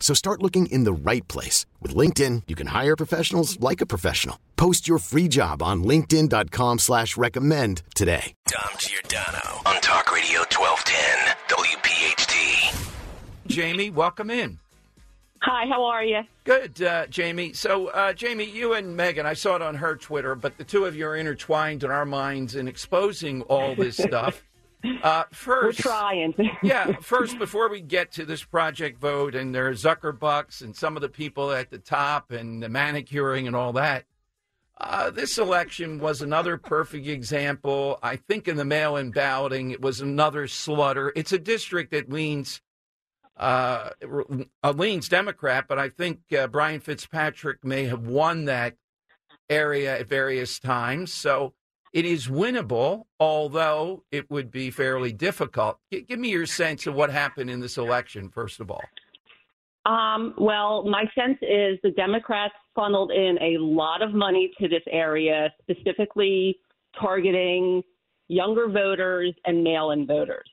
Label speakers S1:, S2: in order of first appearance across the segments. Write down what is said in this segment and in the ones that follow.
S1: So start looking in the right place. With LinkedIn, you can hire professionals like a professional. Post your free job on linkedin.com slash recommend today.
S2: Dom Giordano on Talk Radio 1210, WPHT.
S3: Jamie, welcome in.
S4: Hi, how are you?
S3: Good, uh, Jamie. So, uh, Jamie, you and Megan, I saw it on her Twitter, but the two of you are intertwined in our minds in exposing all this stuff. Uh, first,
S4: We're trying.
S3: yeah, first, before we get to this project vote and there are Zuckerbucks and some of the people at the top and the manicuring and all that, uh, this election was another perfect example. I think in the mail in balloting, it was another slaughter. It's a district that leans uh, uh, leans Democrat, but I think uh, Brian Fitzpatrick may have won that area at various times. So it is winnable, although it would be fairly difficult. Give me your sense of what happened in this election, first of all.
S4: Um, well, my sense is the Democrats funneled in a lot of money to this area, specifically targeting younger voters and mail in voters.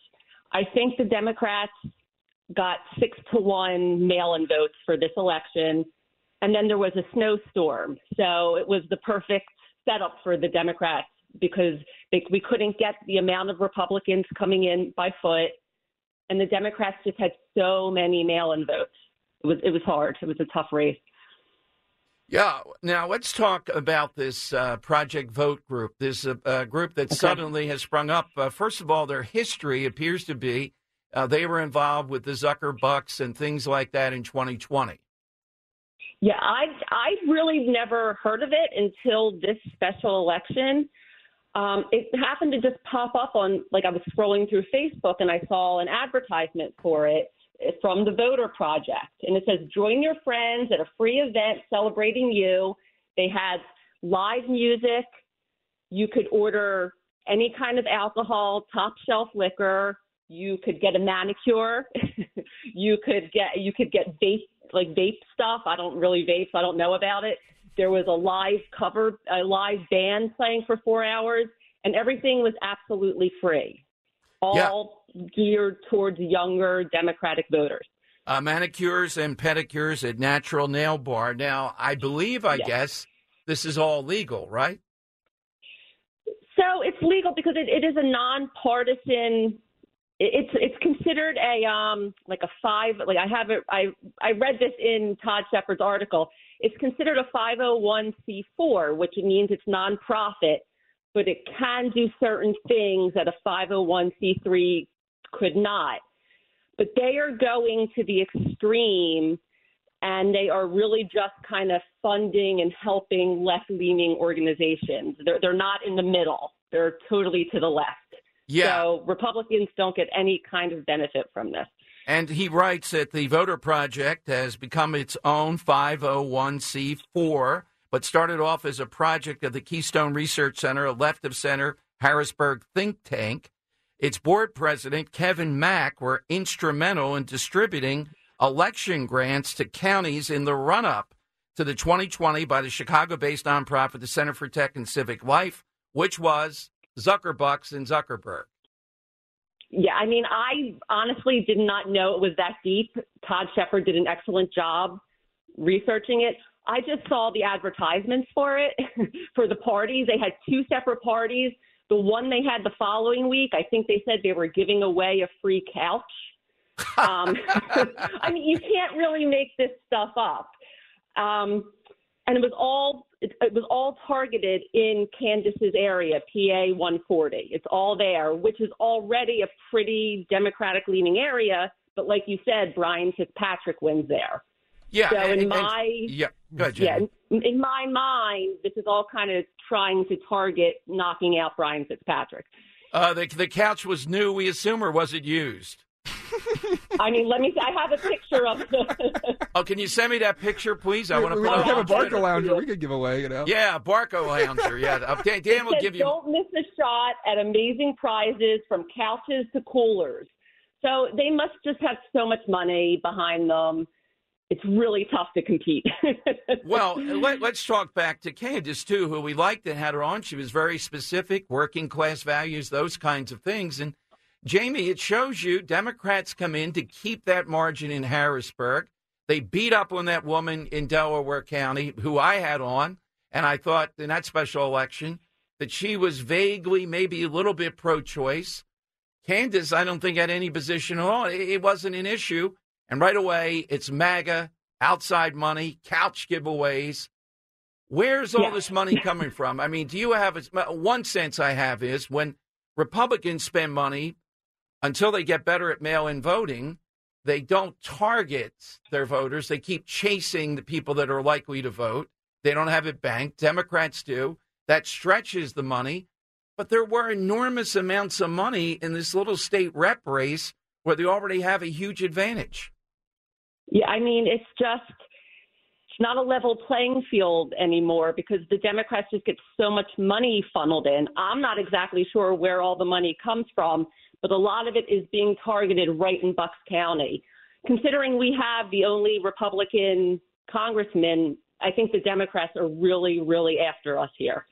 S4: I think the Democrats got six to one mail in votes for this election. And then there was a snowstorm. So it was the perfect setup for the Democrats because they, we couldn't get the amount of Republicans coming in by foot. And the Democrats just had so many mail in votes. It was, it was hard. It was a tough race.
S3: Yeah. Now let's talk about this uh, Project Vote group. This uh, uh, group that
S4: Okay.
S3: suddenly has sprung up. Uh, first of all, their history appears to be uh, they were involved with the Zucker Bucks and things like that in 2020.
S4: Yeah, I I really never heard of it until this special election. Um, it happened to just pop up on like I was scrolling through Facebook and I saw an advertisement for it from the Voter Project, and it says join your friends at a free event celebrating you. They had live music. You could order any kind of alcohol, top shelf liquor. You could get a manicure. you could get you could get vape like vape stuff. I don't really vape, so I don't know about it. There was a live cover, a live band playing for four hours, and everything was absolutely free. All geared towards younger Democratic voters.
S3: Uh, manicures and pedicures at Natural Nail Bar. Now, I believe, I
S4: Yes.
S3: guess, this is all legal, right?
S4: So it's legal because it, it is a nonpartisan. it- It's it's considered a um like a five like I have it I I read this in Todd Shepherd's article. It's considered a 501c4, which means it's nonprofit, but it can do certain things that a 501c3 could not. But they are going to the extreme and they are really just kind of funding and helping left-leaning organizations. They're they're not in the middle. They're totally to the left.
S3: Yeah.
S4: So Republicans don't get any kind of benefit from this.
S3: And he writes that the Voter Project has become its own 501c4, but started off as a project of the Keystone Research Center, a left of center Harrisburg think tank. Its board president, Kevin Mack, were instrumental in distributing election grants to counties in the run up to the 2020 by the Chicago based nonprofit, the Center for Tech and Civic Life, which was Zuckerbucks and Zuckerberg.
S4: Yeah, I mean, I honestly did not know it was that deep. Todd Shepherd did an excellent job researching it. I just saw the advertisements for it for the parties. They had two separate parties. The one they had the following week, I think they said they were giving away a free couch. Um, I mean, you can't really make this stuff up. Um, and it was all it, it was all targeted in Candace's area, PA 140. It's all there, which is already a pretty Democratic leaning area. But like you said, Brian Fitzpatrick wins there.
S3: Yeah.
S4: So in
S3: and-
S4: my
S3: yeah. Ahead,
S4: yeah, in, in my mind, this is all kind of trying to target knocking out Brian Fitzpatrick.
S3: Uh, the the couch was new, we assume, or was it used?
S4: I mean, let me. I have a picture of the.
S3: Oh, can you send me that picture, please? I want to
S5: we
S3: put it
S5: have a
S3: on
S5: Barca
S3: Twitter.
S5: lounger we could give away, you know.
S3: Yeah, Barcalounger. Yeah, Uh, Dan, Dan will
S4: said,
S3: give you.
S4: Don't miss a shot at amazing prizes from couches to coolers. So they must just have so much money behind them. It's really tough to compete.
S3: Well, let, let's talk back to Candace too, who we liked and had her on. She was very specific, working class values, those kinds of things. And Jamie, it shows you Democrats come in to keep that margin in Harrisburg. They beat up on that woman in Delaware County, who I had on, and I thought in that special election that she was vaguely, maybe a little bit pro-choice. Candace, I don't think had any position at all. It, it wasn't an issue. And right away, it's MAGA, outside money, couch giveaways. Where's all
S4: Yeah.
S3: this money coming from? I mean, do you have a, one sense I have is when Republicans spend money until they get better at mail in voting, they don't target their voters. They keep chasing the people that are likely to vote. They don't have it banked. Democrats do. That stretches the money. But there were enormous amounts of money in this little state rep race where they already have a huge advantage.
S4: Yeah, I mean, it's just not a level playing field anymore because the Democrats just get so much money funneled in. I'm not exactly sure where all the money comes from, but a lot of it is being targeted right in Bucks County. Considering we have the only Republican congressman, I think the Democrats are really, really after us here.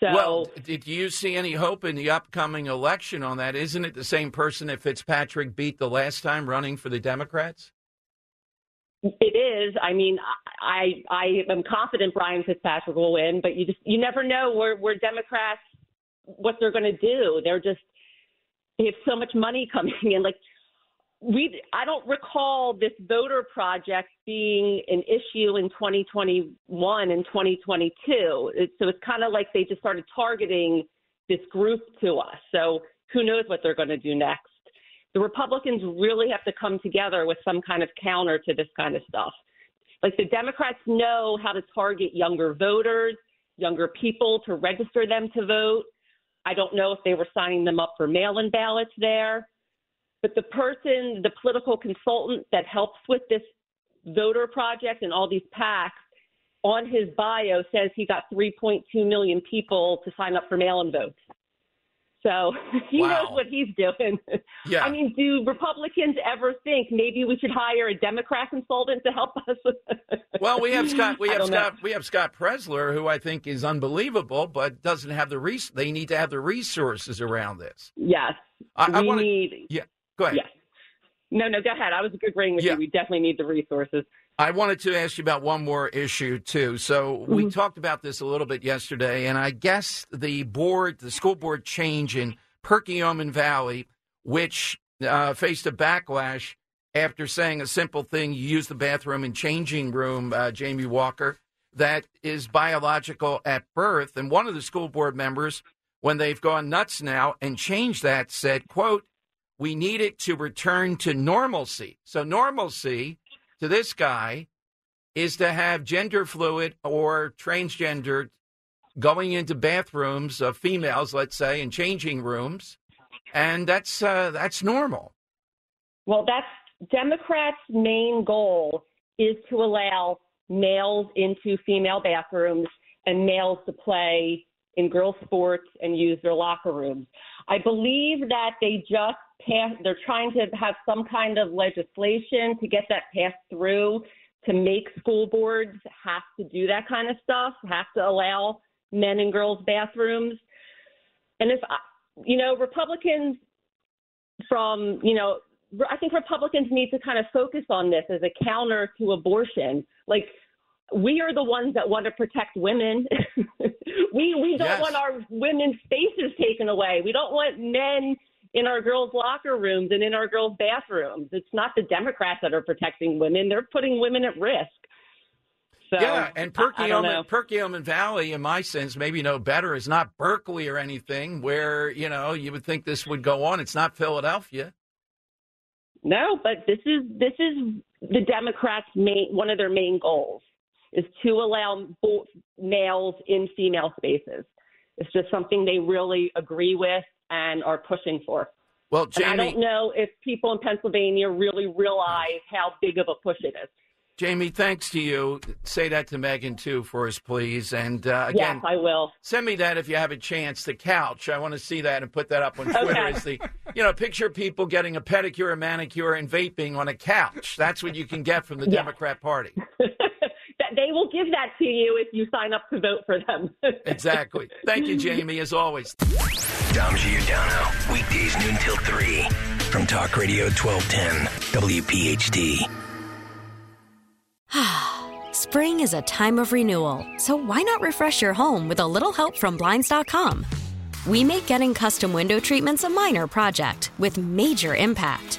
S4: So
S3: Well, did you see any hope in the upcoming election on that? Isn't it the same person that Fitzpatrick beat the last time running for the Democrats?
S4: It is. I mean, I I am confident Brian Fitzpatrick will win, but you just you never know where where Democrats what they're going to do. They're just they have so much money coming in. Like we, I don't recall this voter project being an issue in 2021 and 2022. It, so it's kind of like they just started targeting this group to us. So who knows what they're going to do next? The Republicans really have to come together with some kind of counter to this kind of stuff. Like the Democrats know how to target younger voters, younger people to register them to vote. I don't know if they were signing them up for mail in ballots there. But the person, the political consultant that helps with this voter project and all these PACs, on his bio says he got 3.2 million people to sign up for mail in votes. So he
S3: Wow.
S4: knows what he's doing.
S3: Yeah.
S4: I mean, do Republicans ever think maybe we should hire a Democrat consultant to help us?
S3: Well, we have Scott. We have
S4: don't know.
S3: Scott. We have Scott Presler, who I think is unbelievable, but doesn't have the res- They need to have the resources around this.
S4: Yes,
S3: I, I
S4: we
S3: to.
S4: need.
S3: Yeah, go ahead.
S4: Yes. No, no, go ahead. I was agreeing with
S3: Yeah.
S4: you. We definitely need the resources.
S3: I wanted to ask you about one more issue too. So we talked about this a little bit yesterday, and I guess the board, the school board change in Perkiomen Valley, which uh, faced a backlash after saying a simple thing: you use the bathroom and changing room, uh, Jamie Walker, that is biological at birth. And one of the school board members, when they've gone nuts now and changed that, said, "quote We need it to return to normalcy." So normalcy to this guy is to have gender fluid or transgender going into bathrooms of females, let's say, and changing rooms, and that's uh, that's normal.
S4: Well, that's Democrats' main goal is to allow males into female bathrooms and males to play in girls' sports and use their locker rooms. I believe that they just passed, they're trying to have some kind of legislation to get that passed through to make school boards have to do that kind of stuff, have to allow men and girls' bathrooms. And if, uh, you know, Republicans from, you know, I think Republicans need to kind of focus on this as a counter to abortion. Like, we are the ones that want to protect women. we we don't
S3: Yes.
S4: want our women's spaces taken away. We don't want men in our girls' locker rooms and in our girls' bathrooms. It's not the Democrats that are protecting women; they're putting women at risk. So,
S3: yeah, and
S4: I- I don't know.
S3: Perkiomen, Perkiomen Valley, in my sense, maybe no better, is not Berkeley or anything where, you know, you would think this would go on. It's not Philadelphia.
S4: No, but this is this is the Democrats' main one of their main goals is to allow both males in female spaces. It's just something they really agree with and are pushing for.
S3: Well,
S4: And I don't know if people in Pennsylvania really realize how big of a push it is.
S3: Jamie, thanks to you. Say that to Megan, too, for us, please. And uh, again,
S4: yes, I will.
S3: send me that if you have a chance. The couch. I want to see that and put that up on Twitter.
S4: Okay.
S3: As the, you know, picture people getting a pedicure, a manicure, and vaping on a couch. That's what you can get from the
S4: Yeah.
S3: Democrat Party.
S4: That they will give that to you if you sign up to vote for them.
S3: Exactly. Thank you, Jamie, as always.
S2: Dom Giordano. Weekdays noon till 3. From Talk Radio 1210. WPHT.
S6: Spring is a time of renewal, so why not refresh your home with a little help from Blinds.com? We make getting custom window treatments a minor project with major impact.